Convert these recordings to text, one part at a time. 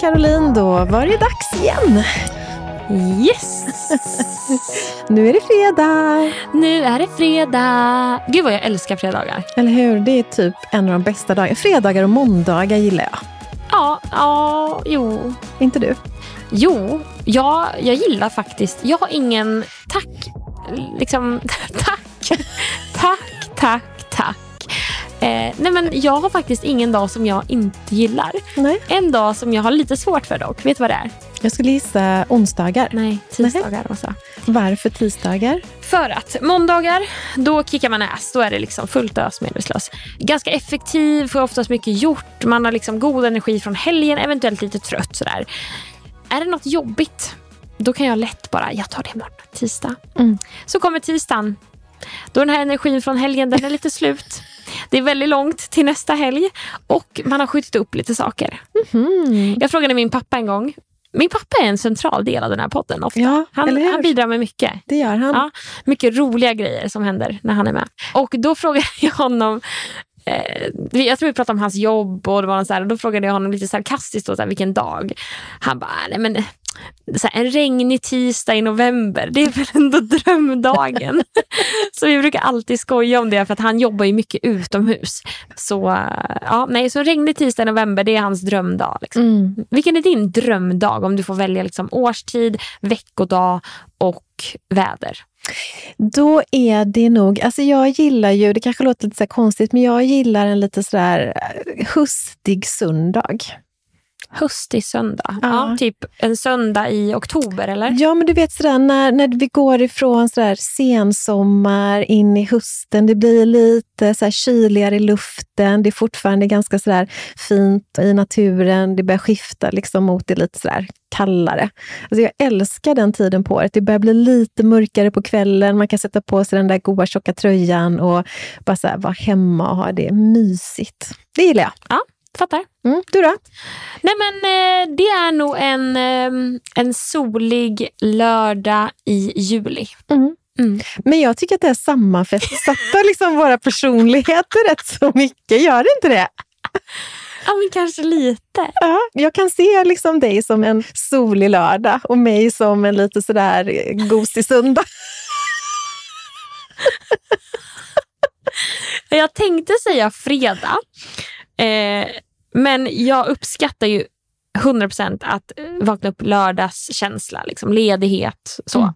Caroline, då var det dags igen. Yes! nu är det fredag. Nu är det fredag. Gud vad jag älskar fredagar. Eller hur? Det är typ en av de bästa dagarna. Fredagar och måndagar gillar jag. Ja, ja, jo. Inte du? Jo, ja, jag gillar faktiskt. Jag har ingen... Tack. Liksom, tack. tack, tack, tack. Eh, nej men jag har faktiskt ingen dag som jag inte gillar. Nej. En dag som jag har lite svårt för dock. Vet du vad det är? Jag skulle gissa onsdagar. Nej, tisdagar. Också. Varför tisdagar? För att måndagar, då kickar man ass. Då är det liksom fullt ös medvetslös. Ganska effektiv, får oftast mycket gjort. Man har liksom god energi från helgen, eventuellt lite trött. Sådär. Är det något jobbigt, då kan jag lätt bara, jag tar det imorgon, tisdag. Mm. Så kommer tisdagen. Då den här energin från helgen, den är lite slut. Det är väldigt långt till nästa helg och man har skjutit upp lite saker. Mm. Jag frågade min pappa en gång. Min pappa är en central del av den här podden ofta. Ja, han, han bidrar med mycket. Det gör han. Ja, mycket roliga grejer som händer när han är med. Och då frågade jag honom eh, jag tror vi pratade om hans jobb och, det var så här, och då frågade jag honom lite sarkastiskt då, så här, vilken dag. Han bara, nej men så här, en regnig tisdag i november, det är väl ändå drömdagen. så vi brukar alltid skoja om det för att han jobbar ju mycket utomhus. Så ja, nej, så en regnig tisdag i november, det är hans drömdag. Liksom. Mm. Vilken är din drömdag om du får välja liksom, årstid, veckodag och väder? Då är det nog, alltså jag gillar ju, det kanske låter lite så konstigt, men jag gillar en lite sådär eh, hustig söndag. Höstig söndag. Ja. Ja. typ en söndag i oktober eller? Ja, men du vet sådär, när, när vi går ifrån sådär sensommar in i hösten, det blir lite så kyligare i luften, det är fortfarande ganska sådär fint i naturen, det börjar skifta liksom mot det lite sådär kallare. Alltså jag älskar den tiden på året. Det börjar bli lite mörkare på kvällen, man kan sätta på sig den där goa tjocka tröjan och bara så vara hemma och ha det mysigt. Det gillar jag. Ja, fattar. Mm, du då? Nej men eh, det är nog en, eh, en solig lördag i juli. Mm. Mm. Men jag tycker att det här sammanfattar liksom våra personligheter rätt så mycket. Gör det inte det? Ja men kanske lite. Ja, jag kan se liksom dig som en solig lördag och mig som en lite sådär gosig söndag. Jag tänkte säga fredag. Eh, men jag uppskattar ju 100% att eh, vakna upp lördagskänsla, liksom ledighet. Så. Mm.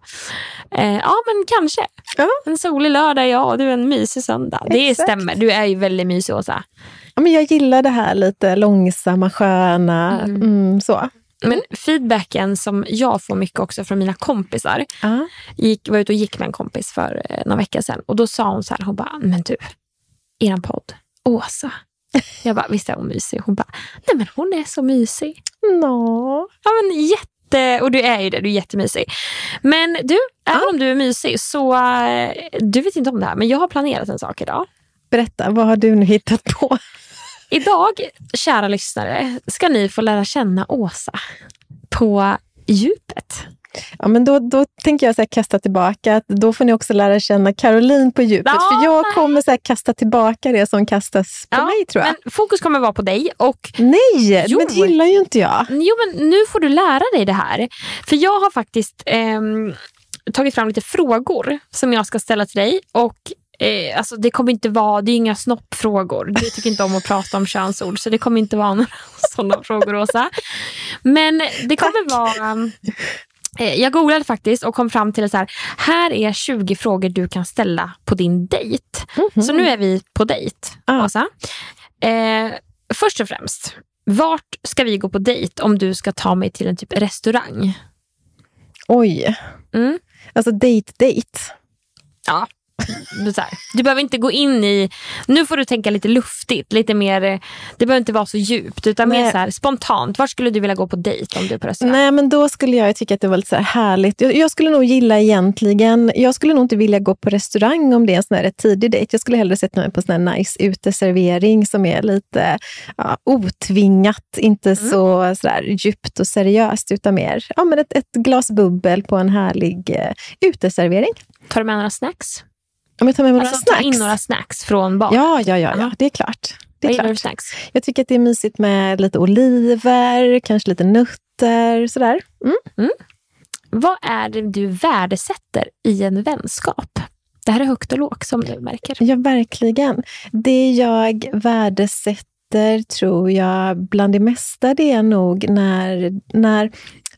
Eh, ja, men kanske. Ja. En solig lördag, ja. och Du är en mysig söndag. Det Exakt. stämmer. Du är ju väldigt mysig, Åsa. Ja, men jag gillar det här lite långsamma, sköna. Mm. Mm, så. Men feedbacken som jag får mycket också från mina kompisar. Gick, var ute och gick med en kompis för eh, några veckor sedan. Och då sa hon så här, hon bara, men du, eran podd, Åsa. Jag bara, visst är hon mysig? Hon bara, nej men hon är så mysig. Nå. Ja, men jätte, och du är ju det, du är jättemysig. Men du, även om du är mysig så, eh, du vet inte om det här, men jag har planerat en sak idag. Berätta, vad har du nu hittat på? Idag, kära lyssnare, ska ni få lära känna Åsa på djupet. Ja, men då, då tänker jag så här kasta tillbaka att då får ni också lära känna Caroline på djupet. Ja, för jag kommer så här kasta tillbaka det som kastas på Ja, mig tror jag. Men fokus kommer vara på dig och Nej, Jo. men det gillar ju inte jag. Jo, men nu får du lära dig det här. För jag har faktiskt ehm, tagit fram lite frågor som jag ska ställa till dig. Och eh, alltså, Det kommer inte vara, det är inga snoppfrågor. Du tycker inte om att prata om könsord, så det kommer inte vara några sådana frågor, Åsa. Men det kommer vara... eh, Jag googlade faktiskt och kom fram till att här, här är 20 frågor du kan ställa på din dejt. Mhm. Så nu är vi på dejt, Ah. Åsa. Eh, först och främst, vart ska vi gå på dejt om du ska ta mig till en typ restaurang? Oj, Mm. alltså date date. Ja. Du, så här, du behöver inte gå in i... Nu får du tänka lite luftigt. lite mer, Det behöver inte vara så djupt. Utan mer Nej. så här, spontant. Vart skulle du vilja gå på dejt om du är på restaurang? Nej, men då skulle jag tycka att det var lite så här härligt. Jag, jag skulle nog gilla egentligen, jag skulle nog inte vilja gå på restaurang om det är en sån här tidig dejt. Jag skulle hellre sätta mig på en sån här nice uteservering som är lite ja, otvingat, inte så sådär djupt och seriöst, utan mer ja, men ett, ett glas bubbel på en härlig eh, uteservering. Tar du med några snacks? Om jag tar med mig Alltså några ta in snacks? några snacks från bar. Ja, ja, ja, ja, det är klart. det är Vad klart. snacks? Jag tycker att det är mysigt med lite oliver, kanske lite nötter, sådär. Mm. Vad är det du värdesätter i en vänskap? Det här är högt och lågt som du märker. Ja, verkligen. Det jag värdesätter, tror jag, bland det mesta, det är nog när, när,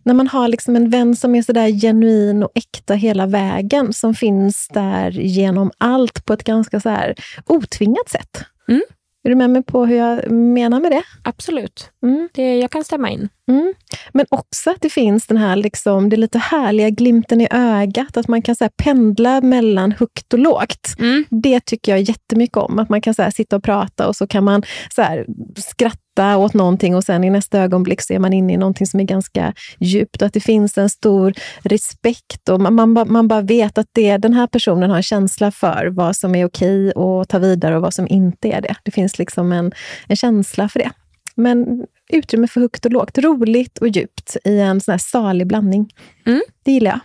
när man har liksom en vän som är så där genuin och äkta hela vägen, som finns där genom allt på ett ganska så här otvingat sätt. Mm. Är du med mig på hur jag menar med det? Absolut. Mm. Det, jag kan stämma in. Mm. Men också att det finns den här liksom, det lite härliga glimten i ögat, att man kan så här, pendla mellan högt och lågt. Mm. Det tycker jag jättemycket om. Att man kan så här, sitta och prata och så kan man så här, skratta åt någonting och sen i nästa ögonblick så är man inne i någonting som är ganska djupt. Och att det finns en stor respekt och man, man, bara- man bara vet att det, den här personen har en känsla för vad som är okej att ta vidare och vad som inte är det. Det finns liksom en, en känsla för det. Men utrymme för högt och lågt. Roligt och djupt i en sån här salig blandning. Mm. Det gillar jag.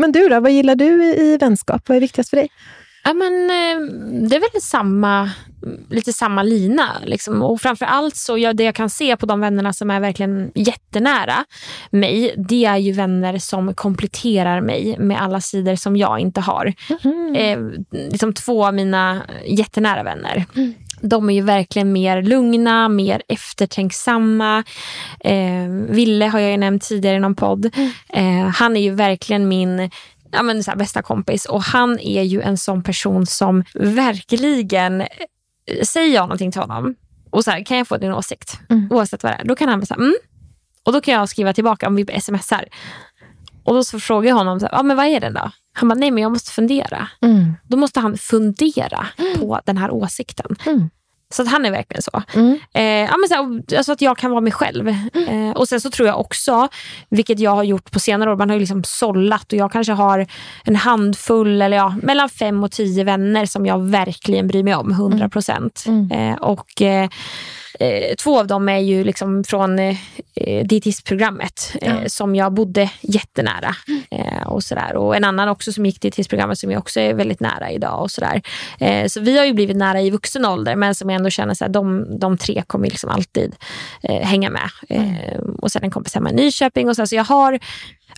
Men du då, vad gillar du i i vänskap? Vad är viktigast för dig? Ja, men, eh, det är väl samma, lite samma lina. Liksom. Och framför allt så jag, det jag kan se på de vännerna som är verkligen jättenära mig, det är ju vänner som kompletterar mig med alla sidor som jag inte har. Eh, liksom två av mina jättenära vänner. De är ju verkligen mer lugna, mer eftertänksamma. Eh, Ville har jag ju nämnt tidigare i någon podd. Eh, han är ju verkligen min ja, men så bästa kompis och han är ju en sån person som verkligen säger jag någonting till honom och så här, kan jag få din åsikt? Mm. Oavsett vad det är. Då kan han bara säga mm. Och då kan jag skriva tillbaka om vi smsar. Och då så frågar jag honom, så här, ja, men vad är det då? Han bara, nej men jag måste fundera. Mm. Då måste han fundera på den här åsikten. Mm. Så att han är verkligen så. Mm. Eh, ja, men så här, alltså att jag kan vara mig själv. Eh, och Sen så tror jag också, vilket jag har gjort på senare år, man har ju liksom sållat och jag kanske har en handfull, eller ja, mellan fem och tio vänner som jag verkligen bryr mig om, 100 procent. Mm. Eh, och eh, två av dem är ju liksom från eh, dietistprogrammet eh, Ja. som jag bodde jättenära. Eh, och, sådär. och en annan också som gick dietistprogrammet som jag också är väldigt nära idag. Och sådär. Eh, så vi har ju blivit nära i vuxen ålder men som jag ändå känner att de, de tre kommer liksom alltid eh, hänga med. Eh, och sen en kompis hemma i Nyköping. Och så, så jag har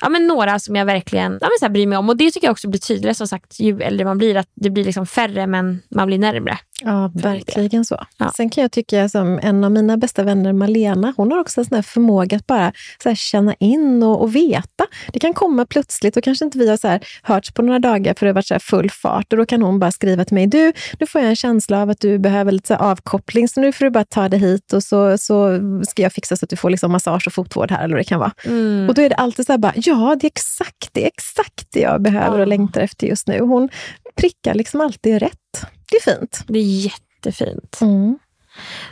ja, men några som jag verkligen ja, men så här, bryr mig om. Och det tycker jag också blir tydligare som sagt ju äldre man blir. Att det blir liksom färre men man blir närmre. Ja, verkligen så. Ja. Sen kan jag tycka som en av mina bästa vänner, Malena, hon har också en sån förmåga att bara så känna in och, och veta. Det kan komma plötsligt och kanske inte vi har så här hörts på några dagar för det har varit så full fart. Och då kan hon bara skriva till mig, du, nu får jag en känsla av att du behöver lite avkoppling, så nu får du bara ta dig hit och så, så ska jag fixa så att du får liksom massage och fotvård här, eller vad det kan vara. Mm. Och då är det alltid så här bara, ja, det är exakt det, är exakt det jag behöver Ja. och längtar efter just nu. Hon prickar liksom alltid rätt. Det är fint. Det är jättefint. Mm.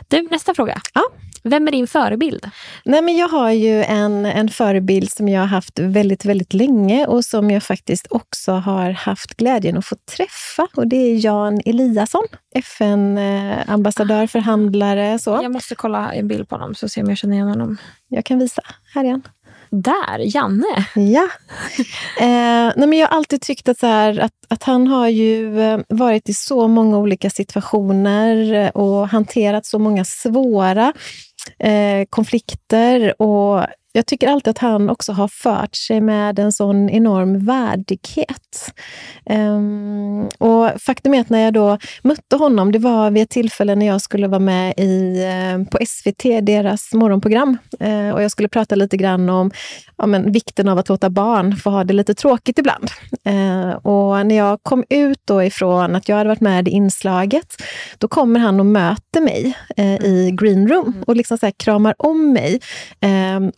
Du, nästa fråga. Ja. Vem är din förebild? Nej, men jag har ju en, en förebild som jag har haft väldigt, väldigt länge och som jag faktiskt också har haft glädjen att få träffa. Och Det är Jan Eliasson, FN-ambassadör, förhandlare. Så. Jag måste kolla en bild på honom så se om jag känner igen honom. Jag kan visa. Här igen. Där, Janne. Ja. Eh, nej, men jag har alltid tyckt att, så här, att, att han har ju eh, varit i så många olika situationer eh, och hanterat så många svåra eh, konflikter. Och jag tycker alltid att han också har fört sig med en sån enorm värdighet. Ehm, och faktum är att när jag då mötte honom, det var vid ett tillfälle när jag skulle vara med i, eh, på SVT, deras morgonprogram. Eh, och jag skulle prata lite grann om ja, men, vikten av att låta barn få ha det lite tråkigt ibland. Eh, och när jag kom ut då ifrån att jag hade varit med i inslaget, då kommer han och möter mig eh, i green room och liksom så kramar om mig.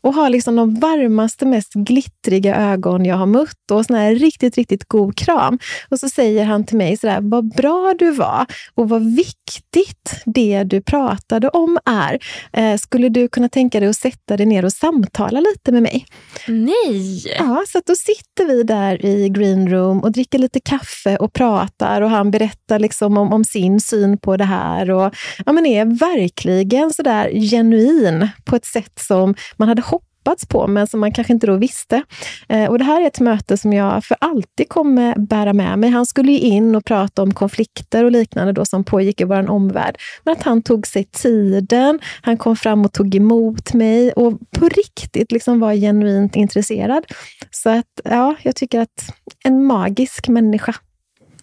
Och har liksom de varmaste, mest glittriga ögon jag har mött och sån här riktigt, riktigt god kram. Och så säger han till mig sådär, vad bra du var och vad viktigt det du pratade om är. Eh, skulle du kunna tänka dig att sätta dig ner och samtala lite med mig? Nej! Ja, så då sitter vi där i green room och dricker lite kaffe och pratar och han berättar liksom om, om sin syn på det här och ja, men är verkligen sådär genuin på ett sätt som man hade hoppats hoppats på, men som man kanske inte då visste. Eh, och Det här är ett möte som jag för alltid kommer bära med mig. Han skulle ju in och prata om konflikter och liknande då som pågick i vår omvärld. Men att han tog sig tiden, han kom fram och tog emot mig och på riktigt liksom var genuint intresserad. Så att, ja, jag tycker att en magisk människa.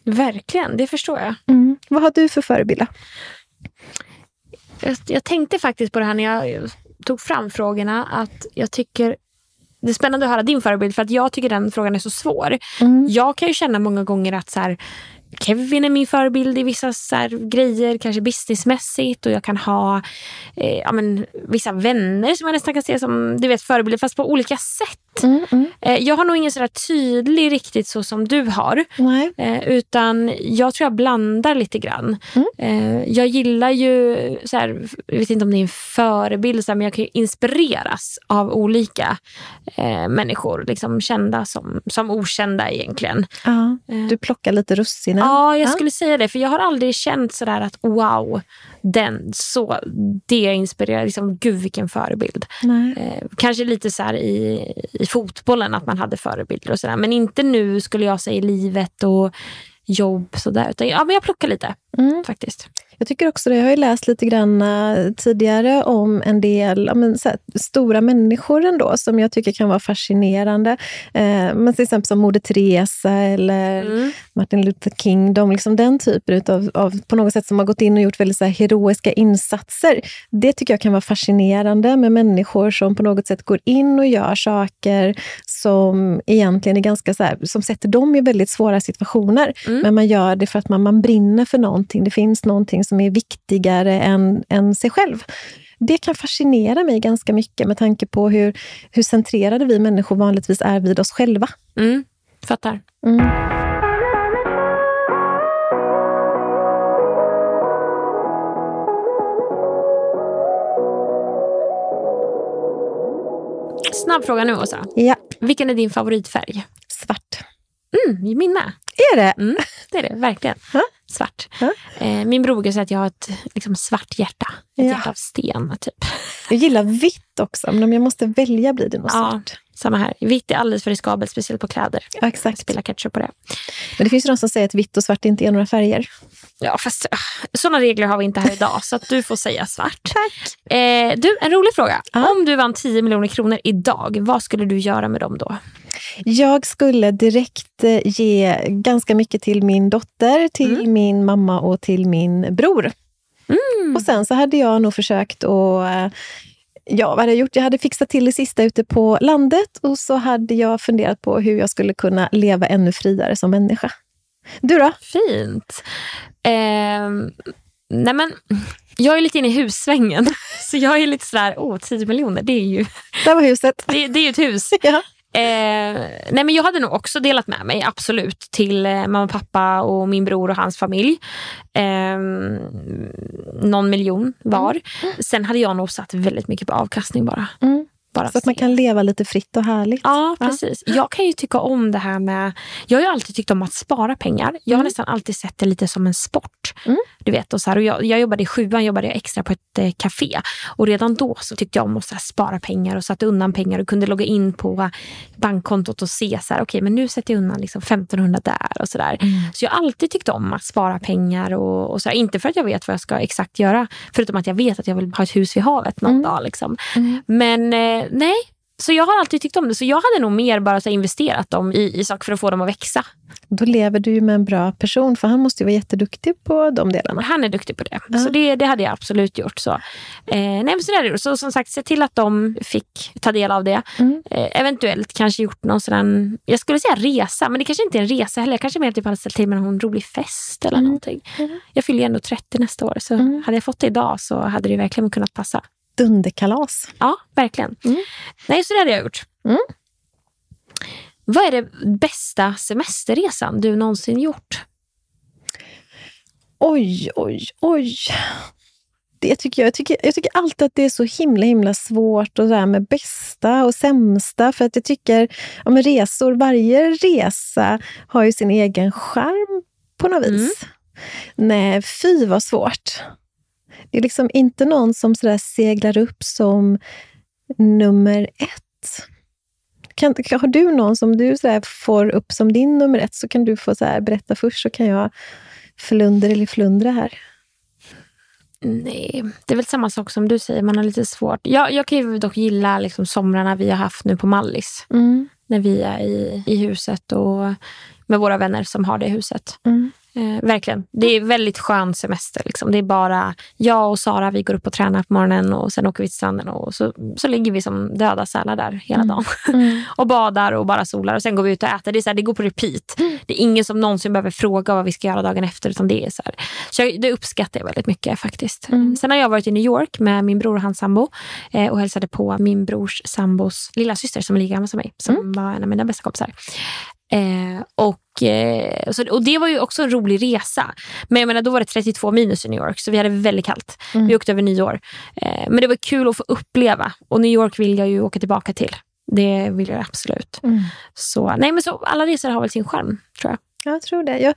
Verkligen, det förstår jag. Mm. Vad har du för förebilder? Jag, jag tänkte faktiskt på det här när jag tog fram frågorna, att jag tycker det är spännande att höra din förebild för att jag tycker den frågan är så svår. Mm. Jag kan ju känna många gånger att så här, Kevin är min förebild i vissa så grejer, kanske businessmässigt och jag kan ha eh, ja, men, vissa vänner som jag nästan kan se som du vet, förebilder fast på olika sätt. Mm, mm. Eh, jag har nog ingen sådär tydlig riktigt så som du har. Eh, utan jag tror jag blandar lite grann. Mm. Eh, jag gillar ju, så här, jag vet inte om det är en förebild, så här, men jag kan inspireras av olika eh, människor. Liksom kända som, som okända egentligen. Ja, eh. du plockar lite russinen. Ja, jag skulle säga det. För jag har aldrig känt sådär att wow, den, så, det inspirerar. Liksom, gud vilken förebild. Eh, kanske lite så i, i fotbollen att man hade förebilder och sådär. Men inte nu skulle jag säga i livet och jobb. Sådär. Utan, ja, men jag plockar lite mm. faktiskt. Jag tycker också det. Jag har ju läst lite grann uh, tidigare om en del men, här, stora människor ändå, som jag tycker kan vara fascinerande. Uh, men till exempel som Moder Teresa eller mm. Martin Luther King. De, liksom den typen av, av, på något sätt som har gått in och gjort väldigt så heroiska insatser. Det tycker jag kan vara fascinerande med människor som på något sätt går in och gör saker som egentligen är ganska så här, som sätter dem i väldigt svåra situationer. Mm. Men man gör det för att man, man brinner för någonting. Det finns någonting som är viktigare än, än sig själv. Det kan fascinera mig ganska mycket med tanke på hur, hur centrerade vi människor vanligtvis är vid oss själva. Mm, fattar. Mm. Snabb fråga nu, Åsa. Ja. Vilken är din favoritfärg? Svart. Mm, min med. Är det? Mm, det är det, verkligen. Huh? Svart. Huh? Eh, min bror brukar säga att jag har ett liksom, svart hjärta. Ett ja. hjärta av sten, typ. Jag gillar vitt också, men om jag måste välja blir det nog svart. Samma här. Vitt är alldeles för riskabelt, speciellt på kläder. Ja, exakt. Spela ketchup på det. Men det finns ju de som säger att vitt och svart inte är några färger. Ja, fast uh, sådana regler har vi inte här idag, så att du får säga svart. Tack. Eh, du, en rolig fråga. Uh. Om du vann 10 miljoner kronor idag, vad skulle du göra med dem då? Jag skulle direkt eh, ge ganska mycket till min dotter, till mm. min mamma och till min bror. Mm. Och sen så hade jag nog försökt att eh, Ja, vad hade jag gjort? Jag hade fixat till det sista ute på landet och så hade jag funderat på hur jag skulle kunna leva ännu friare som människa. Du då? Fint. Eh, nej men, jag är lite inne i hussvängen. Så jag är lite sådär, åh, oh, 10 miljoner, det är ju... Där var huset. Det, det är ju ett hus. ja. Eh, nej men jag hade nog också delat med mig, absolut, till eh, mamma pappa och min bror och hans familj. Eh, någon miljon var. Mm. Sen hade jag nog satt väldigt mycket på avkastning bara. Mm. Bara så att man kan leva lite fritt och härligt. Ja, precis. Ja. Jag kan ju tycka om det här med... Jag har ju alltid tyckt om att spara pengar. Jag har mm. nästan alltid sett det lite som en sport. Mm. Du vet, och så här, och jag, jag jobbade i sjuan jobbade jag extra på ett eh, café. Och redan då så tyckte jag om att här, spara pengar och satte undan pengar och kunde logga in på bankkontot och se så här, okay, men nu sätter jag undan liksom 1500 där och sådär. Mm. Så jag har alltid tyckt om att spara pengar. och, och så här, Inte för att jag vet vad jag ska exakt göra, förutom att jag vet att jag vill ha ett hus vid havet någon mm. dag. Liksom. Mm. Men eh, nej, så jag har alltid tyckt om det. Så jag hade nog mer bara så investerat dem i, i saker för att få dem att växa. Då lever du ju med en bra person, för han måste ju vara jätteduktig på de delarna. Han är duktig på det. Ja. Så det, det hade jag absolut gjort. Så, eh, nej, så, det så som sagt, se till att de fick ta del av det. Mm. Eh, eventuellt kanske gjort någon sån, jag skulle säga resa, men det kanske inte är en resa heller. Jag kanske mer typ hade ställt till med någon rolig fest eller mm. någonting. Mm. Jag fyller ju ändå 30 nästa år, så mm. hade jag fått det idag så hade det verkligen kunnat passa dunderkalas. Ja, verkligen. Mm. Nej, så det hade jag gjort. Mm. Vad är det bästa semesterresan du någonsin gjort? Oj, oj, oj. Det tycker jag, jag, tycker, jag tycker alltid att det är så himla himla svårt och med bästa och sämsta. För att jag tycker, ja, med resor, varje resa har ju sin egen charm på något vis. Mm. Nej, fy vad svårt. Det är liksom inte någon som sådär seglar upp som nummer ett? Kan, har du någon som du så får upp som din nummer ett, så kan du få så berätta först, så kan jag flunder eller flundra här. Nej, det är väl samma sak som du säger. Man har lite svårt. Jag, jag kan ju dock gilla liksom somrarna vi har haft nu på Mallis. Mm. När vi är i, i huset och med våra vänner som har det huset. Mm. Eh, verkligen. Det är väldigt skön semester. Liksom. Det är bara jag och Sara, vi går upp och tränar på morgonen och sen åker vi till stranden och så, så ligger vi som döda sälar där hela Mm. dagen. Mm. och badar och bara solar och sen går vi ut och äter. Det, är så här, det går på repeat. Det är ingen som någonsin behöver fråga vad vi ska göra dagen efter. Utan det är så här. Så jag, det uppskattar jag väldigt mycket faktiskt. Mm. Sen har jag varit i New York med min bror och hans sambo eh, och hälsade på min brors sambos lilla syster som är lika gammal som mig. Som Mm. var en av mina bästa kompisar. Eh, och, eh, så, och det var ju också en rolig resa. Men jag menar, då var det 32 minus i New York, så vi hade väldigt kallt. Mm. Vi åkte över nyår. Eh, men det var kul att få uppleva. Och New York vill jag ju åka tillbaka till. Det vill jag absolut. Mm. Så, nej, men så, alla resor har väl sin charm, tror jag. Jag tror det. Jag,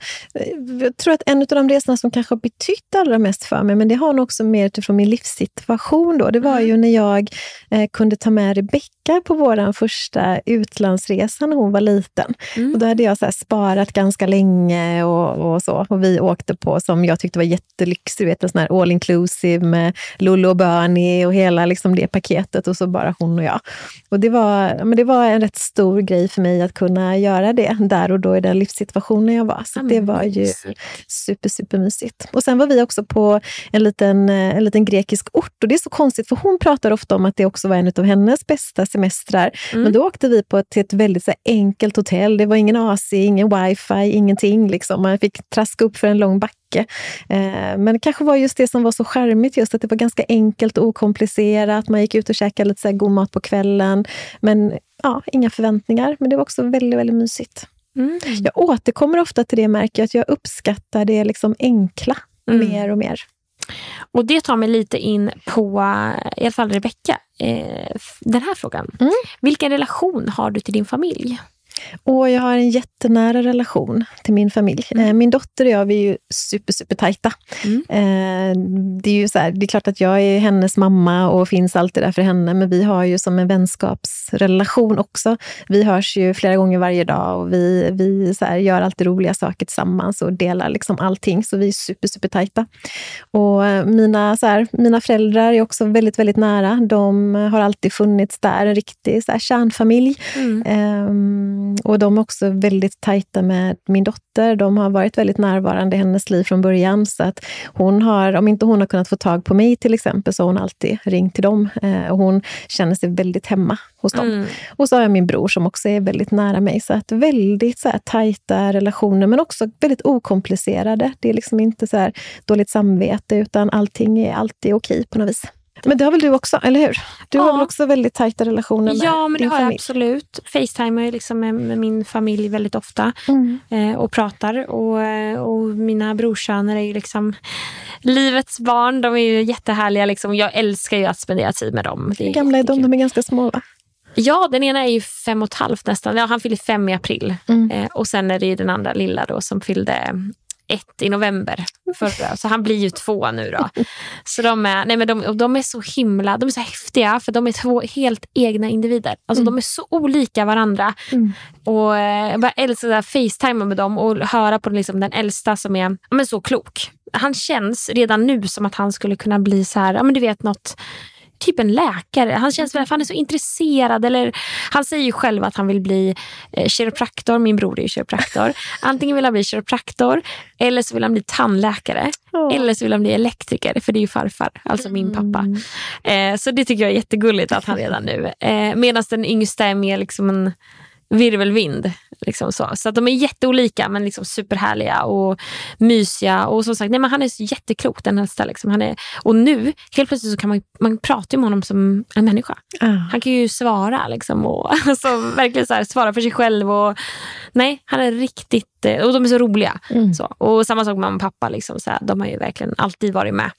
jag tror att en av de resorna som kanske har betytt allra mest för mig, men det har nog också mer utifrån min livssituation. Då. Det var Mm. ju när jag eh, kunde ta med Rebecka på vår första utlandsresa när hon var liten. Mm. Och då hade jag så sparat ganska länge och, och så. Och vi åkte på, som jag tyckte var jättelyxigt, du vet, en sån här all inclusive med Lollo och Bernie och hela liksom det paketet och så bara hon och jag. Och det var, men det var en rätt stor grej för mig att kunna göra det där och då i den livssituationen jag var. Så Ja, det var ju super, super mysigt. Och sen var vi också på en liten, eh, en liten grekisk ort. Och det är så konstigt, för hon pratar ofta om att det också var en av hennes bästa semestrar. Mm. Men då åkte vi på ett, till ett väldigt så här, enkelt hotell. Det var ingen AC, ingen wifi, ingenting. Liksom. Man fick traska upp för en lång backe. Eh, men det kanske var just det som var så charmigt, just att det var ganska enkelt och okomplicerat. Man gick ut och käkade lite så här, god mat på kvällen. Men ja, inga förväntningar. Men det var också väldigt, väldigt mysigt. Mm. Jag återkommer ofta till det märker jag, att jag uppskattar det liksom enkla Mm. mer och mer. Och det tar mig lite in på, i alla fall Rebecka, eh, den här frågan. Mm. Vilken relation har du till din familj? Och jag har en jättenära relation till min familj. Mm. Eh, Min dotter och jag vi är ju super, super tajta. Mm. Eh, Det är ju så här, det är klart att jag är hennes mamma och finns alltid där för henne, men vi har ju som en vänskapsrelation också. Vi hörs ju flera gånger varje dag och vi, vi så här, gör alltid roliga saker tillsammans och delar liksom allting, så vi är super, super tajta. Och eh, mina, så här, mina föräldrar är också väldigt, väldigt nära. De har alltid funnits där, en riktig så här, kärnfamilj. Mm. Ehm, och de är också väldigt tajta med min dotter. De har varit väldigt närvarande i hennes liv från början. Så att hon har, om inte hon har kunnat få tag på mig till exempel, så har hon alltid ringt till dem. Eh, och hon känner sig väldigt hemma hos dem. Mm. Och så har jag min bror som också är väldigt nära mig. Så att väldigt så här, tajta relationer, men också väldigt okomplicerade. Det är liksom inte så här dåligt samvete, utan allting är alltid okej på något vis. Men det har väl du också, eller hur? Du har Ja. väl också väldigt tajta relationer med Ja, men det din har jag familj? absolut. Facetimar jag liksom med, med min familj väldigt ofta Mm. eh, och pratar. Och, eh, och mina brorsöner är ju liksom livets barn. De är ju jättehärliga. Liksom. Jag älskar ju att spendera tid med dem. Det Hur gamla är de? De är ganska små, va? Ja, den ena är ju fem och ett halvt nästan. Ja, han fyller fem i april. Mm. Eh, och sen är det ju den andra lilla då som fyllde ett i november förra. Så han blir ju två nu då. Så de är, nej men de, de är så himla, de är så häftiga för de är två helt egna individer. Alltså Mm. de är så olika varandra. Mm. Och eh, jag bara älskar att facetima med dem och höra på liksom den äldsta som är men så klok. Han känns redan nu som att han skulle kunna bli så här, ja men du vet något typ en läkare. Han känns väl han är så intresserad. Eller, han säger ju själv att han vill bli eh, kiropraktor. Min bror är ju kiropraktor. Antingen vill han bli kiropraktor eller så vill han bli tandläkare. Åh. Eller så vill han bli elektriker, för det är ju farfar, alltså min pappa. Mm. Eh, så det tycker jag är jättegulligt att han redan nu. Eh, Medan den yngsta är mer liksom en virvelvind. Liksom så. så att de är jätteolika men liksom superhärliga och mysiga. Och som sagt, nej, men han är så jätteklok den äldsta. Liksom. Han är, och nu, helt plötsligt så kan man, man prata med honom som en människa. Ah. Han kan ju svara liksom, och alltså, verkligen så här, svara för sig själv. Och, nej, han är riktigt... eh, Och de är så roliga. Mm. Så. Och samma sak med mamma och pappa. Liksom, så här, de har ju verkligen alltid varit med.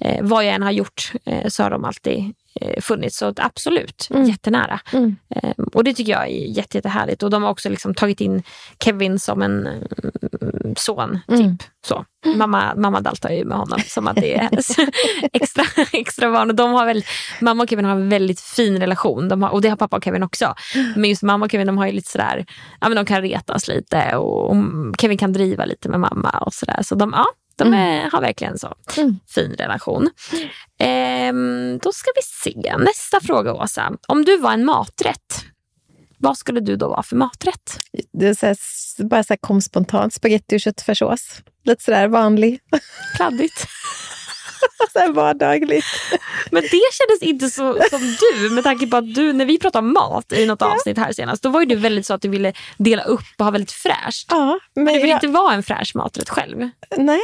Eh, vad jag än har gjort eh, så har de alltid funnits. Så absolut, Mm. jättenära. Mm. Eh, och det tycker jag är jätte, jättehärligt. Och de har också liksom tagit in Kevin som en mm, son. Typ. Mm. Så. Mamma, mamma daltar ju med honom som att det är hennes extra, extra barn. Och de har väl, mamma och Kevin har en väldigt fin relation. De har, och det har pappa och Kevin också. Men just mamma och Kevin de har ju lite sådär, ja, men de kan retas lite. Och, och Kevin kan driva lite med mamma och sådär. Så de, ja, de är, har verkligen så Mm. fin relation. Ehm, då ska vi se. Nästa fråga Åsa. Om du var en maträtt, vad skulle du då vara för maträtt? Det så här, bara så här kom spontant. Spaghetti och köttfärssås. Lite sådär vanlig. Kladdigt. så vardagligt. Men det kändes inte så som du med tanke på att du, när vi pratade om mat i något avsnitt här senast, då var ju du väldigt så att du ville dela upp och ha väldigt fräscht. Ja, men Men du vill jag, inte vara en fräsch maträtt själv. Nej.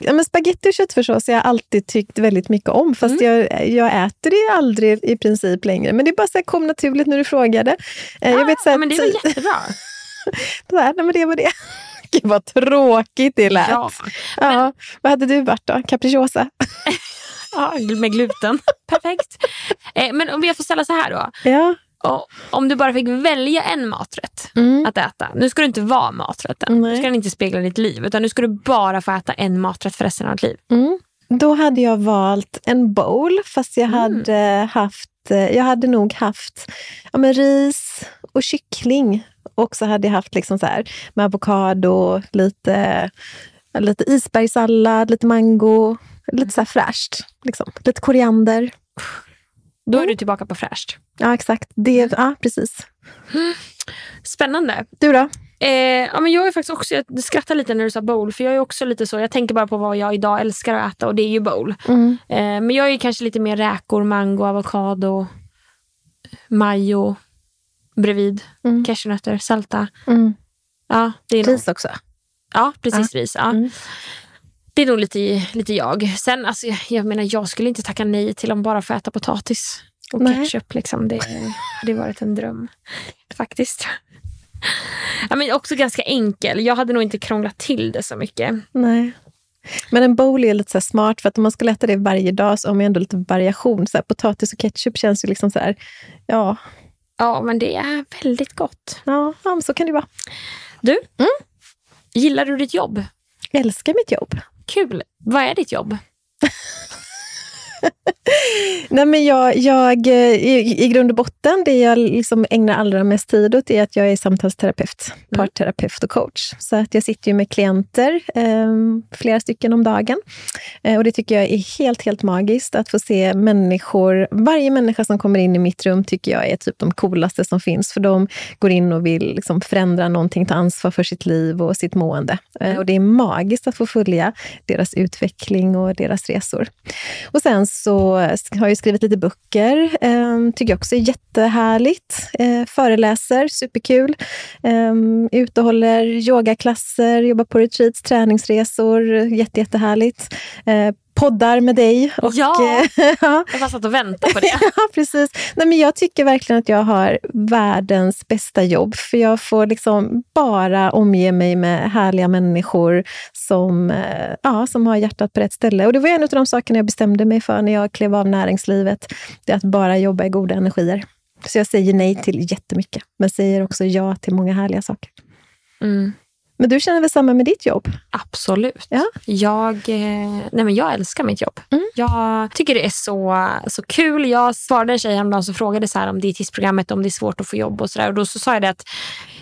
ja, men spaghetti och köttfärssås har jag alltid tyckt väldigt mycket om. Fast Mm. jag, jag äter det aldrig i princip längre. Men det är bara så här, kom naturligt när du frågade. Eh, jag vet så ja, här, men det ti- jättebra. här, nej, men det var det. Gud vad tråkigt det lät. Ja. Ja. Vad hade du varit då? Capricciosa? ja, med gluten. Perfekt. Eh, men om jag får ställa så här då. Ja. Och om du bara fick välja en maträtt Mm. att äta. Nu ska du inte vara maträtten. Nej. Nu ska den inte spegla ditt liv. Utan nu ska du bara få äta en maträtt för resten av ditt liv. Mm. Då hade jag valt en bowl, fast jag Mm. hade haft jag hade nog haft ja, men ris och kyckling. Och så hade jag haft liksom så här, med avokado, lite, lite isbergssallad, lite mango. Lite så här fräscht. Liksom. Lite koriander. Då är Mm. du tillbaka på fräscht. Ja, exakt. Det, ja, precis. Spännande. Du då? Eh, ja, men jag är faktiskt också, jag skrattar lite när du sa bowl. För jag är också lite så, jag tänker bara på vad jag idag älskar att äta och det är ju bowl. Mm. Eh, men jag är kanske lite mer räkor, mango, avokado, majo bredvid. Mm. Cashewnötter, salta. Mm. Ja, det är nog, Ris också. ja precis ris. Ja. Mm. Det är nog lite, lite jag. Sen, alltså, jag, menar, jag skulle inte tacka nej till att bara få äta potatis och Nej. ketchup. Liksom. Det hade varit en dröm, faktiskt. Ja, men också ganska enkel. Jag hade nog inte krånglat till det så mycket. Nej. Men en bowl är lite så smart, för att om man skulle äta det varje dag så har man ändå lite variation. Så här, potatis och ketchup känns ju liksom så här, ja, Ja, men det är väldigt gott. ja, ja så kan det vara. Du, gillar du ditt jobb? Jag älskar mitt jobb. Kul. Vad är ditt jobb? Nej, men jag, jag, eh, i, I grund och botten, det jag liksom ägnar allra mest tid åt är att jag är samtalsterapeut, parterapeut och coach. Så att jag sitter ju med klienter, eh, flera stycken om dagen. Eh, och Det tycker jag är helt, helt magiskt, att få se människor. Varje människa som kommer in i mitt rum tycker jag är typ de coolaste som finns, för de går in och vill liksom förändra någonting, ta ansvar för sitt liv och sitt mående. Eh, och Det är magiskt att få följa deras utveckling och deras resor. Och sen så har jag skrivit lite böcker. Eh, tycker jag också är jättehärligt. Eh, föreläser, superkul. Eh, ute och håller yogaklasser, jobbar på retreats, träningsresor. Jätte, jättehärligt. Eh, poddar med dig. Och, Ja. eh, ja, Jag bara satt och väntade på det. ja, precis. Nej, men jag tycker verkligen att jag har världens bästa jobb. För jag får liksom bara omge mig med härliga människor som, eh, ja, som har hjärtat på rätt ställe. Och Det var en av de sakerna jag bestämde mig för när jag klev av näringslivet. Det är att bara jobba i goda energier. Så jag säger nej till jättemycket, men säger också ja till många härliga saker. Mm. Men du känner väl samma med ditt jobb? Absolut. Ja. Jag, eh, nej men jag älskar mitt jobb. Mm. Jag tycker det är så, så kul. Jag svarade en tjej häromdagen som frågade så här om dietistprogrammet, om det är svårt att få jobb och sådär. Och då så sa jag det att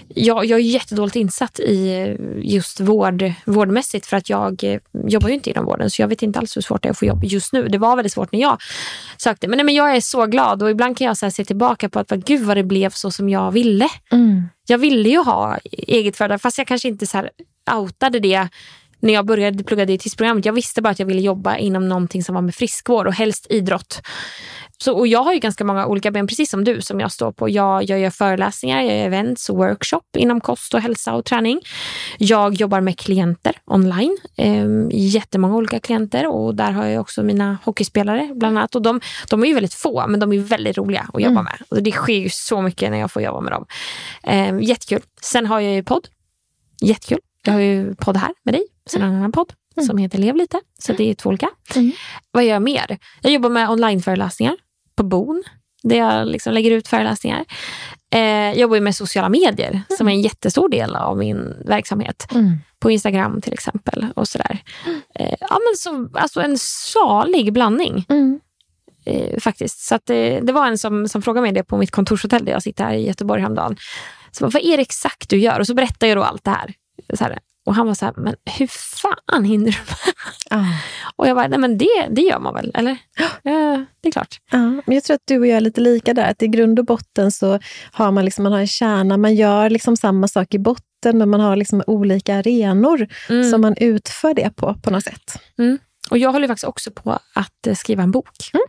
jag, jag är jättedåligt insatt i just vård, vårdmässigt för att jag eh, jobbar ju inte inom vården så jag vet inte alls hur svårt det är att få jobb just nu. Det var väldigt svårt när jag sökte. Men, nej, men jag är så glad och ibland kan jag så se tillbaka på att gud vad det blev så som jag ville. Jag ville ju ha eget företag fast jag kanske inte så här outade det när jag började plugga dietistprogrammet. Jag visste bara att jag ville jobba inom någonting som var med friskvård och helst idrott. Så, och jag har ju ganska många olika ben, precis som du, som jag står på. Jag, jag gör föreläsningar, jag gör events och workshop inom kost och hälsa och träning. Jag jobbar med klienter online, eh, jättemånga olika klienter och där har jag också mina hockeyspelare bland annat. Och de, de är ju väldigt få, men de är väldigt roliga att jobba med. Och det sker ju så mycket när jag får jobba med dem. Eh, jättekul. Sen har jag ju podd. Jättekul. Jag har ju podd här med dig, sen en annan podd mm. som heter Lev lite. Så det är två olika. Mm. Vad gör jag mer? Jag jobbar med onlineföreläsningar på Bon. Där jag liksom lägger ut föreläsningar. Eh, jag jobbar med sociala medier mm. som är en jättestor del av min verksamhet. Mm. På Instagram till exempel. och sådär. Eh, ja, men så, alltså En salig blandning. Mm. Eh, faktiskt. Så det, det var en som, som frågade mig det på mitt kontorshotell där jag sitter här i Göteborg häromdagen. Så vad är det exakt du gör? Och så berättar jag då allt det här. Så här och han var så här, men hur fan hinner du med? Ah. Och jag bara, nej men det, det gör man väl, eller? Ja, det är klart. Ja, men jag tror att du och jag är lite lika där. Att I grund och botten så har man, liksom, man har en kärna. Man gör liksom samma sak i botten, men man har liksom olika arenor mm. som man utför det på, på något sätt. Mm. Och Jag håller faktiskt också på att eh, skriva en bok. Mm.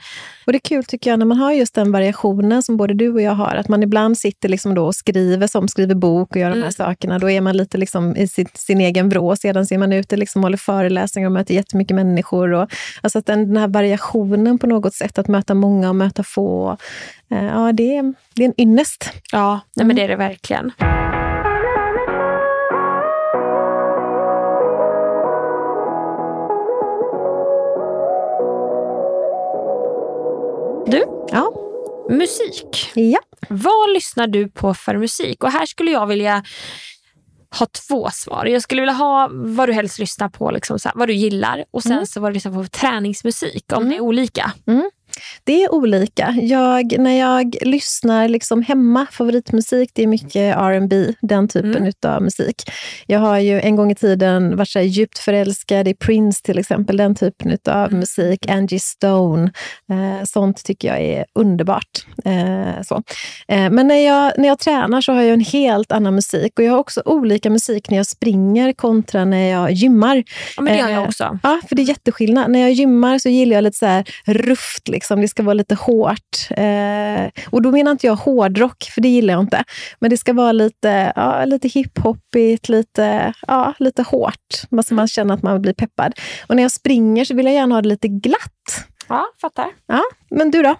Och Det är kul tycker jag när man har just den variationen som både du och jag har. Att man ibland sitter liksom då och skriver som skriver bok och gör mm. de här mm. sakerna. Då är man lite liksom i sin, sin egen vrå. Sedan ser man ute liksom håller föreläsningar och möter jättemycket människor. Och, alltså att den, den här variationen på något sätt, att möta många och möta få. Eh, ja, det är, det är en ynnest. Ja, nej, men det är det verkligen. Ja. musik. Ja. Vad lyssnar du på för musik? Och här skulle jag vilja ha två svar. Jag skulle vilja ha vad du helst lyssnar på, liksom, så här, vad du gillar och sen mm. så vad du lyssnar på för träningsmusik, om mm. det är olika. Mm. Det är olika. Jag, när jag lyssnar liksom hemma, favoritmusik, det är mycket R&B, den typen mm. av musik. Jag har ju en gång i tiden varit så djupt förälskad i Prince till exempel, den typen av mm. musik. Angie Stone, eh, sånt tycker jag är underbart. Eh, så. Eh, men när jag, när jag tränar så har jag en helt annan musik och jag har också olika musik när jag springer kontra när jag gymmar. Ja, men det har jag eh, också. Ja, för det är jätteskillnad. När jag gymmar så gillar jag lite så här rufft, liksom. Det ska vara lite hårt. Eh, och då menar inte jag hårdrock, för det gillar jag inte. Men det ska vara lite, ja, lite hiphopigt, lite, ja, lite hårt. Så man känner att man blir peppad. Och när jag springer så vill jag gärna ha det lite glatt. Ja, fattar. Ja, men du då?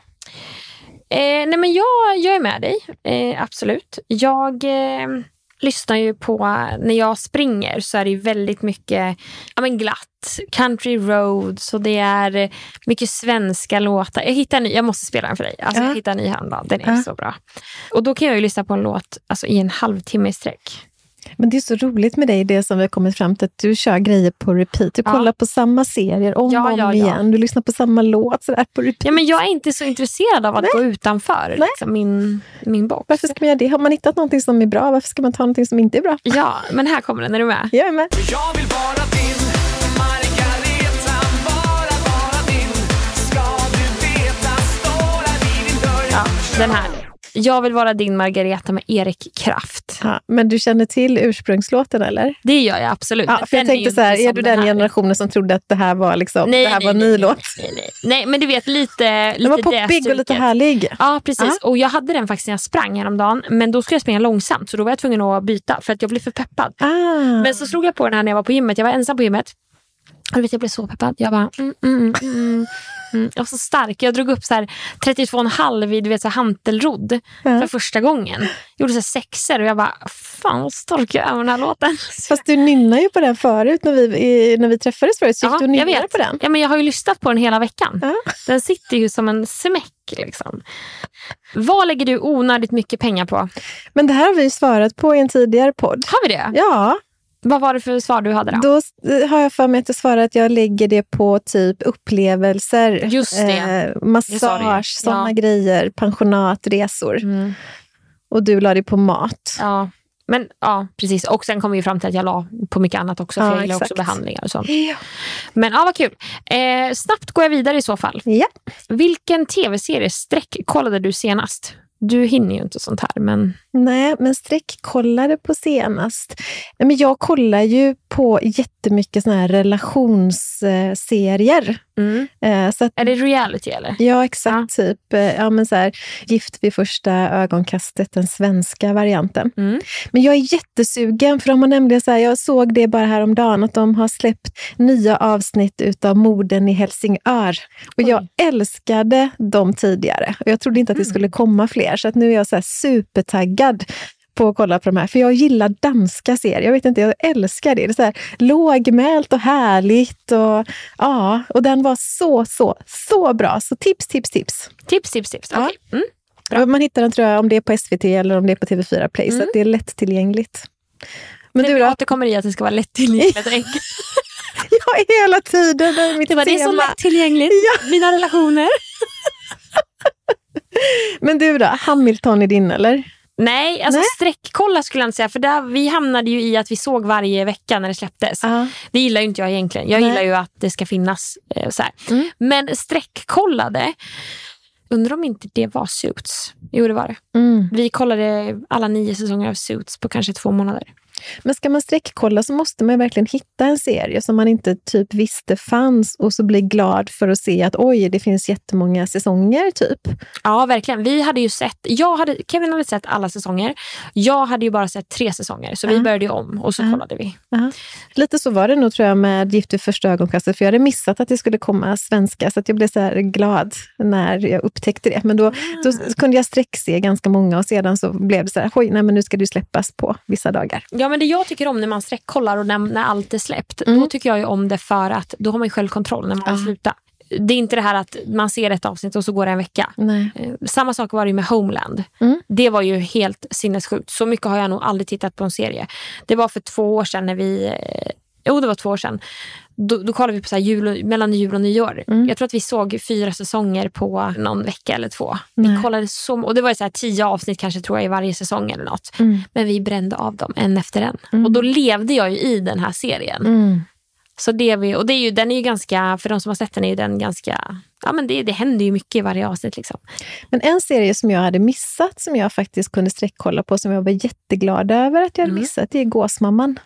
Eh, nej men jag, jag är med dig, eh, absolut. Jag eh, lyssnar ju på, när jag springer så är det väldigt mycket ja, men glatt. Country roads och det är mycket svenska låtar. Jag hittar ny, jag måste spela den för dig. Alltså, ja. Jag hittar en ny häromdagen, den är ja. så bra. Och då kan jag ju lyssna på en låt alltså, i en halvtimme i sträck. Men det är så roligt med dig, det som vi har kommit fram till, att du kör grejer på repeat. Du ja. kollar på samma serier om och om ja, igen. Du lyssnar på samma låt sådär på repeat. Ja, men jag är inte så intresserad av att Nej. gå utanför liksom, min, min box. Varför ska man göra det? Har man hittat någonting som är bra, varför ska man ta någonting som inte är bra? Ja, men här kommer den. Är du med? Jag är med. Jag vill vara din Margareta, bara vara din Ska du veta, står här vid din dörr Ja, den här. Jag vill vara din Margareta med Erik Kraft. Ja, men du känner till ursprungslåten eller? Det gör jag absolut. Ja, för jag tänkte så här, är du den, generationen som trodde att det här var, liksom, nej, det här nej, var en ny låt? Nej, nej, nej, men du vet lite Den var poppig och lite härlig. Ja, precis. Aha. Och jag hade den faktiskt när jag sprang häromdagen. Men då skulle jag springa långsamt så då var jag tvungen att byta för att jag blev för peppad. Ah. Men så slog jag på den här när jag var på gymmet. Jag var ensam på gymmet. Och vet, jag blev så peppad. Jag bara... Mm, mm, mm. mm. Mm, jag var så stark. Jag drog upp så här 32,5 i du vet, så här hantelrodd ja. för första gången. Jag gjorde så sexer och jag bara, fan vad stolt jag är över den här låten. Fast du nynnade ju på den förut när vi, när vi träffades förut. Så du och nynnade på den. Ja, men jag har ju lyssnat på den hela veckan. Ja. Den sitter ju som en smäck. Liksom. Vad lägger du onödigt mycket pengar på? Men Det här har vi svarat på i en tidigare podd. Har vi det? Ja. Vad var det för svar du hade då? Då har jag för mig att jag svarar att jag lägger det på typ upplevelser. Just det. Eh, massage, sådana ja. grejer, pensionatresor. Mm. Och du la det på mat. Ja. Men ja, precis. Och sen kom vi fram till att jag la på mycket annat också. För ja, jag gillar också behandlingar och sånt. Ja. Men ja, vad kul. Eh, snabbt går jag vidare i så fall. Ja. Vilken tv-serie streck kollade du senast? Du hinner ju inte sånt här. Men... Nej, men streckkollade på senast. Nej, men jag kollar ju på jättemycket såna här relationsserier. Mm. Eh, så att, är det reality eller? Ja, exakt. Ja. Typ eh, ja, men så här, Gift vid första ögonkastet, den svenska varianten. Mm. Men jag är jättesugen, för de har nämligen så här, jag såg det bara häromdagen, att de har släppt nya avsnitt utav Morden i Helsingör. Och Oj. jag älskade dem tidigare. Och jag trodde inte att det mm. skulle komma fler, så att nu är jag så supertaggad på att kolla på de här. För jag gillar danska serier. Jag vet inte, jag älskar det. Det är så här lågmält och härligt. Och, ja, och den var så, så, så bra. Så tips, tips, tips. Tips, tips, tips. Ja. Okej. Mm. Ja, Man hittar den tror jag om det är på SVT eller om det är på TV4 Play. Så att det är lättillgängligt. Men Men du då? återkommer i att det ska vara lättillgängligt och enkelt. Ja, hela tiden. Det är mitt Det, var, det är så lättillgängligt, mina relationer. Men du då? Hamilton är din eller? Nej, alltså Nej. sträckkolla skulle jag inte säga. För där, vi hamnade ju i att vi såg varje vecka när det släpptes. Ja. Det gillar ju inte jag egentligen. Jag Nej. gillar ju att det ska finnas eh, så. Mm. Men sträckkollade, undrar om inte det var Suits. Jo, det var det. Mm. Vi kollade alla nio säsonger av Suits på kanske två månader. Men ska man sträckkolla så måste man verkligen hitta en serie som man inte typ visste fanns och så bli glad för att se att oj, det finns jättemånga säsonger typ. Ja, verkligen. Vi hade ju sett, jag hade, Kevin hade sett alla säsonger. Jag hade ju bara sett tre säsonger, så vi Ja. började ju om och så Ja. kollade vi. Lite så var det nog tror jag med Gift vid första ögonkastet, för jag hade missat att det skulle komma svenska, så att jag blev så här glad när jag upptäckte det. Men då, då kunde jag sträckse ganska många och sedan så blev det så här, oj, nej, men nu ska du släppas på vissa dagar. Ja, men det jag tycker om när man sträckkollar och när, när allt är släppt, Mm. då tycker jag om det för att då har man självkontroll när man vill Ja. sluta. Det är inte det här att man ser ett avsnitt och så går det en vecka. Nej. Eh, Samma sak var det ju med Homeland. Mm. Det var ju helt sinnessjukt. Så mycket har jag nog aldrig tittat på en serie. Det var för två år sedan när vi... Eh, jo, det var två år sedan. Då, då kollade vi på så jul, mellan jul och nyår. Mm. Jag tror att vi såg fyra säsonger på någon vecka eller två. Nej. Vi kollade så, och det var så här tio avsnitt kanske tror jag i varje säsong eller något. Mm. Men vi brände av dem en efter en. Mm. Och då levde jag ju i den här serien. Mm. Så det vi, och det är ju, den är ju ganska, för de som har sett den är ju den ganska, ja men det, det händer ju mycket i varje avsnitt. Liksom. Men en serie som jag hade missat, som jag faktiskt kunde sträckkolla på, som jag var jätteglad över att jag hade Mm. missat, det är Gåsmamman.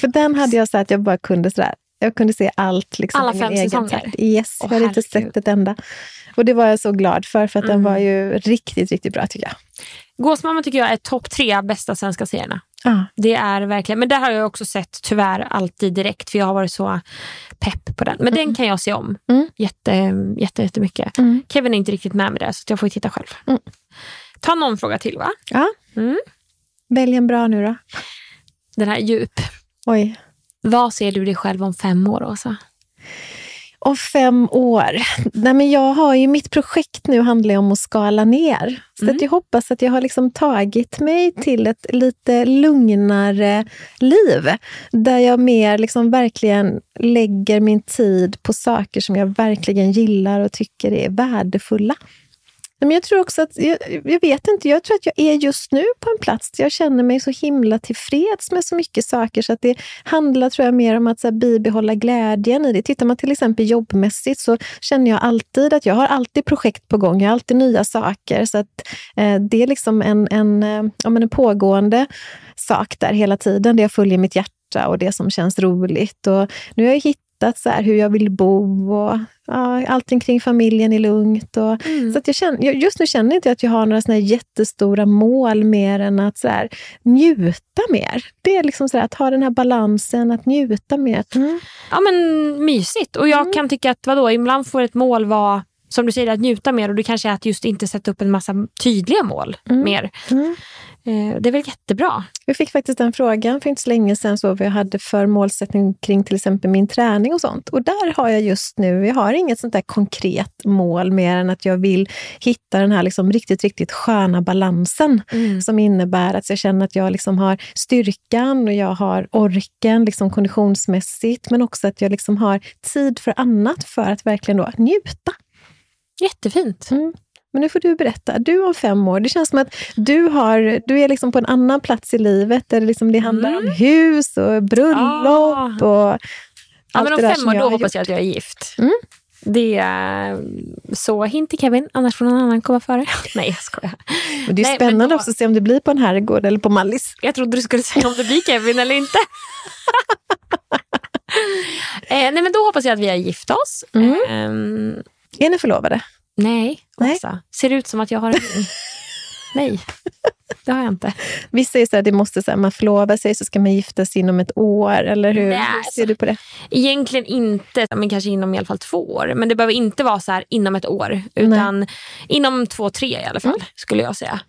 För den hade jag så att jag bara kunde sådär, jag kunde se allt liksom, Alla fem egen säsonger? takt. Yes, Åh, jag hade inte sett ett enda. Och det var jag så glad för, för att den Mm. var ju riktigt, riktigt bra tycker jag. Gåsmamma tycker jag är topp tre bästa svenska serierna. Ja. Det är verkligen, men där har jag också sett tyvärr alltid direkt för jag har varit så pepp på den. Men den kan jag se om Mm. jätte, jätte, jättemycket. Mm. Kevin är inte riktigt med med det så jag får ju titta själv. Mm. Ta någon fråga till va? ja. Mm. Välj en bra nu då. Den här djup. Oj. Vad ser du dig själv om fem år Åsa? Om fem år? Nej, men jag har ju, mitt projekt nu handlar om att skala ner. Så Mm. att jag hoppas att jag har liksom tagit mig till ett lite lugnare liv. Där jag mer liksom verkligen lägger min tid på saker som jag verkligen gillar och tycker är värdefulla. Men jag tror också att, jag, jag vet inte, jag tror att jag är just nu på en plats där jag känner mig så himla tillfreds med så mycket saker så att det handlar tror jag mer om att så här, bibehålla glädjen i det. Tittar man till exempel jobbmässigt så känner jag alltid att jag har alltid projekt på gång, jag har alltid nya saker. Så att eh, det är liksom en, en, eh, ja, men en pågående sak där hela tiden, där jag följer mitt hjärta och det som känns roligt. Och nu har jag hittat så här, hur jag vill bo och ja, allting kring familjen är lugnt. Och, Mm. så att jag känner, jag- just nu känner jag inte att jag har några såna jättestora mål mer än att så här, njuta mer. Det är liksom så här, att ha den här balansen, att njuta mer. Mm. Ja men mysigt. Och jag kan tycka att vadå, ibland får ett mål vara som du säger, att njuta mer och det kanske är att just inte sätta upp en massa tydliga mål Mm. mer. Mm. Eh, det är väl jättebra. Jag fick faktiskt den frågan för inte så länge sedan, så vad jag hade för målsättning kring till exempel min träning och sånt. Och där har jag just nu, jag har inget sånt där konkret mål mer än att jag vill hitta den här liksom riktigt, riktigt sköna balansen som innebär att jag känner att jag liksom har styrkan och jag har orken liksom konditionsmässigt, men också att jag liksom har tid för annat för att verkligen då njuta. Jättefint. Mm. Men nu får du berätta. Du om fem år, det känns som att du, har, du är liksom på en annan plats i livet där det, liksom, det handlar om hus och bröllop och allt Ja, men om det där fem år då hoppas jag att jag är gift. Mm. Det är så hint till Kevin, annars får någon annan komma före. Nej, jag skojar. Och det är Nej, men spännande då- också att se om det blir på en herrgård eller på Mallis. Jag trodde du skulle säga om det blir Kevin eller inte. eh, nej, men då hoppas jag att vi har gift oss. Mm. Ehm, Är ni förlovade? Nej, Nej. Åsa. Ser det ut som att jag har en ring? nej, det har jag inte. Vissa säger så här, det måste så här, man förlovar sig så ska man gifta sig inom ett år, eller hur? Nej, hur alltså. ser du på det? Egentligen inte, men kanske inom i alla fall två år. Men det behöver inte vara så här inom ett år. Utan inom två, tre i alla fall, skulle jag säga.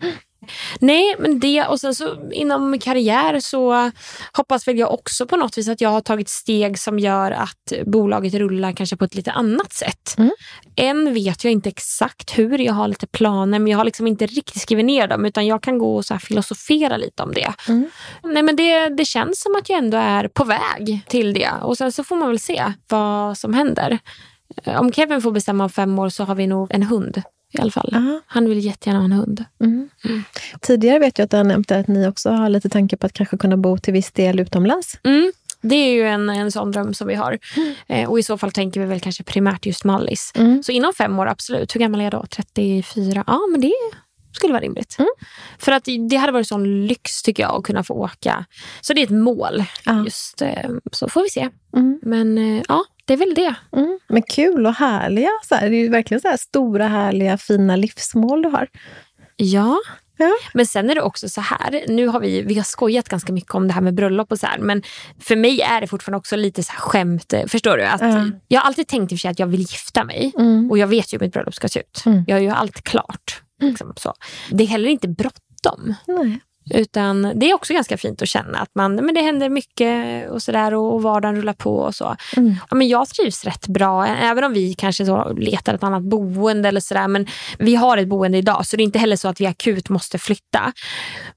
Nej, men det och sen så inom karriär så hoppas väl jag också på något vis att jag har tagit steg som gör att bolaget rullar kanske på ett lite annat sätt. Mm. Än vet jag inte exakt hur, jag har lite planer men jag har liksom inte riktigt skrivit ner dem utan jag kan gå och så filosofera lite om det. Mm. Nej, men det. Det känns som att jag ändå är på väg till det och sen så får man väl se vad som händer. Om Kevin får bestämma om fem år så har vi nog en hund i alla fall. Aha. Han vill jättegärna ha en hund. Mm. Tidigare vet jag att du nämnt att ni också har lite tanke på att kanske kunna bo till viss del utomlands. Mm. Det är ju en, en sån dröm som vi har. Mm. Eh, och i så fall tänker vi väl kanske primärt just Mallis. Mm. Så inom fem år, absolut. Hur gammal är jag då? 34? Ja, men det skulle vara rimligt. Mm. För att det hade varit sån lyx tycker jag att kunna få åka. Så det är ett mål. Ja. Just, eh, så får vi se. Mm. Men eh, ja, det är väl det. Mm. Men kul och härliga. Så här, det är ju verkligen så här stora, härliga, fina livsmål du har. Ja. Ja. Men sen är det också så här, nu har vi, vi har skojat ganska mycket om det här med bröllop och så här, men för mig är det fortfarande också lite så här skämt. eh, Förstår du? Att Ja. Jag har alltid tänkt i och för sig att jag vill gifta mig Mm. och jag vet ju hur mitt bröllop ska se ut. Mm. Jag har ju allt klart. Liksom, så. Det är heller inte bråttom. Nej. Utan det är också ganska fint att känna att man, men det händer mycket och sådär och, och vardagen rullar på och så. Mm. Ja, men jag trivs rätt bra, även om vi kanske så letar ett annat boende eller sådär. Men vi har ett boende idag så det är inte heller så att vi akut måste flytta.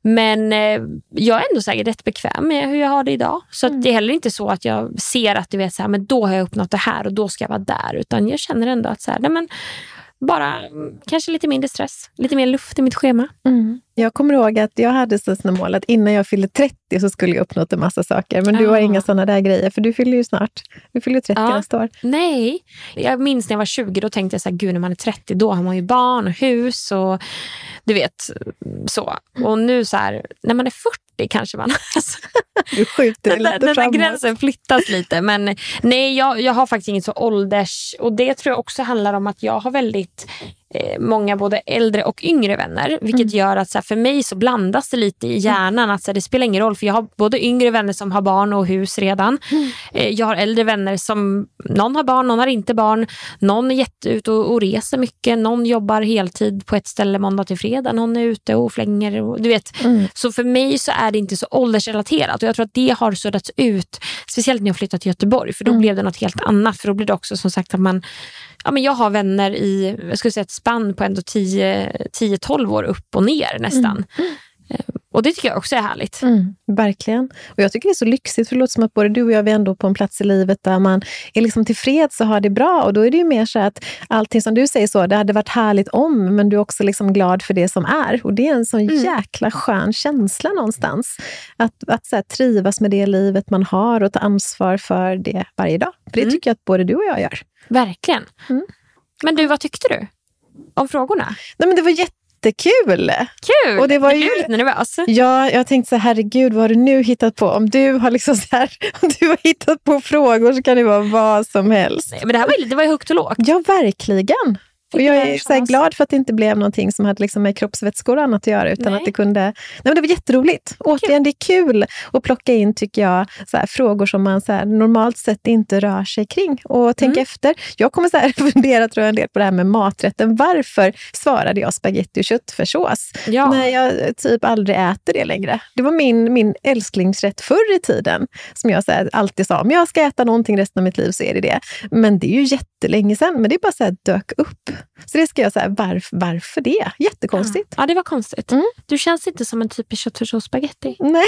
Men eh, jag är ändå säkert rätt bekväm med hur jag har det idag. Så att det är heller inte så att jag ser att du vet, så här, men då har jag uppnått det här och då ska jag vara där. Utan jag känner ändå att så här, nej, men, bara mm, kanske lite mindre stress, lite mer luft i mitt schema. Mm. Jag kommer ihåg att jag hade sådana mål att innan jag fyllde 30 så skulle jag uppnått en massa saker. Men du har Ah. inga sådana där grejer, för du fyller ju snart. Du fyller ju 30 Ja. nästa år. Nej, jag minns när jag var 20 då tänkte jag så här, gud när man är 30 då har man ju barn och hus och du vet så. Och nu så här, när man är 40 kanske man... Alltså, Du skjuter den, lite den framåt. gränsen flyttas lite. Men nej, jag, jag har faktiskt inget så ålders... Och det tror jag också handlar om att jag har väldigt många både äldre och yngre vänner. Vilket Mm. gör att så här, för mig så blandas det lite i hjärnan. Att så här, det spelar ingen roll för jag har både yngre vänner som har barn och hus redan. Mm. Eh, jag har äldre vänner som, någon har barn, någon har inte barn. Någon är jätteute och, och reser mycket. Någon jobbar heltid på ett ställe måndag till fredag. Någon är ute och flänger. Och, du vet. Mm. Så för mig så är det inte så åldersrelaterat. Och jag tror att det har suddats ut. Speciellt när jag flyttade till Göteborg. För då Mm. blev det något helt annat. För då blir det också som sagt att man Ja, men jag har vänner i jag skulle säga ett spann på ändå 10-12 år upp och ner nästan. Mm. mm. Och det tycker jag också är härligt. Mm, verkligen. Och jag tycker det är så lyxigt, för det låter som att både du och jag är ändå på en plats i livet där man är liksom tillfreds och har det bra. Och då är det ju mer så att allting som du säger så, det hade varit härligt om, men du är också liksom glad för det som är. Och det är en sån Mm. jäkla skön känsla någonstans. Att, att så här, trivas med det livet man har och ta ansvar för det varje dag. För det Mm. tycker jag att både du och jag gör. Verkligen. Mm. Men du, vad tyckte du om frågorna? Nej, men det var jättekul! Kul! Och det var Jag ju- blev lite nervös. Ja, jag tänkte så här, herregud, vad har du nu hittat på? Om du har, liksom så här, om du har hittat på frågor så kan det vara vad som helst. Nej, men det här var ju, det var högt och lågt. Ja, verkligen. Och jag är så glad för att det inte blev någonting som hade liksom med kroppsvätskor och annat att göra. Utan Nej. att det kunde... Nej, men det var jätteroligt. Återigen, det är kul att plocka in, tycker jag, så här, frågor som man så här, normalt sett inte rör sig kring. Och tänk Mm. efter. Jag kommer så här, fundera tror jag, en del på det här med maträtten. Varför svarade jag spaghetti och köttfärssås? Ja. när jag typ aldrig äter det längre. Det var min, min älsklingsrätt förr i tiden. Som jag så här, alltid sa, om jag ska äta någonting resten av mitt liv så är det det. Men det är ju jättelänge sedan, men det bara så här dök upp. Så det ska jag säga, varf, varför det? Jättekonstigt. Ja, det var konstigt. Mm. Du känns inte som en typisk köttfärssås spagetti Nej.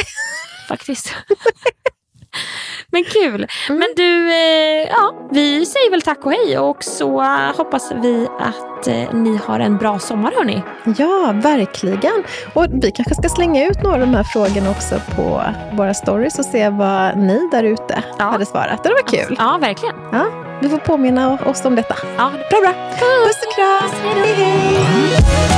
faktiskt. Men kul. Mm. Men du, eh, ja, vi säger väl tack och hej och så hoppas vi att eh, ni har en bra sommar hörni. Ja, verkligen. Och vi kanske ska slänga ut några av de här frågorna också på våra stories och se vad ni där ute Ja. hade svarat. Det var kul. Ja, verkligen. Ja, vi får påminna oss om detta. Ja, Bra, bra. Puss och kram. Hej hej.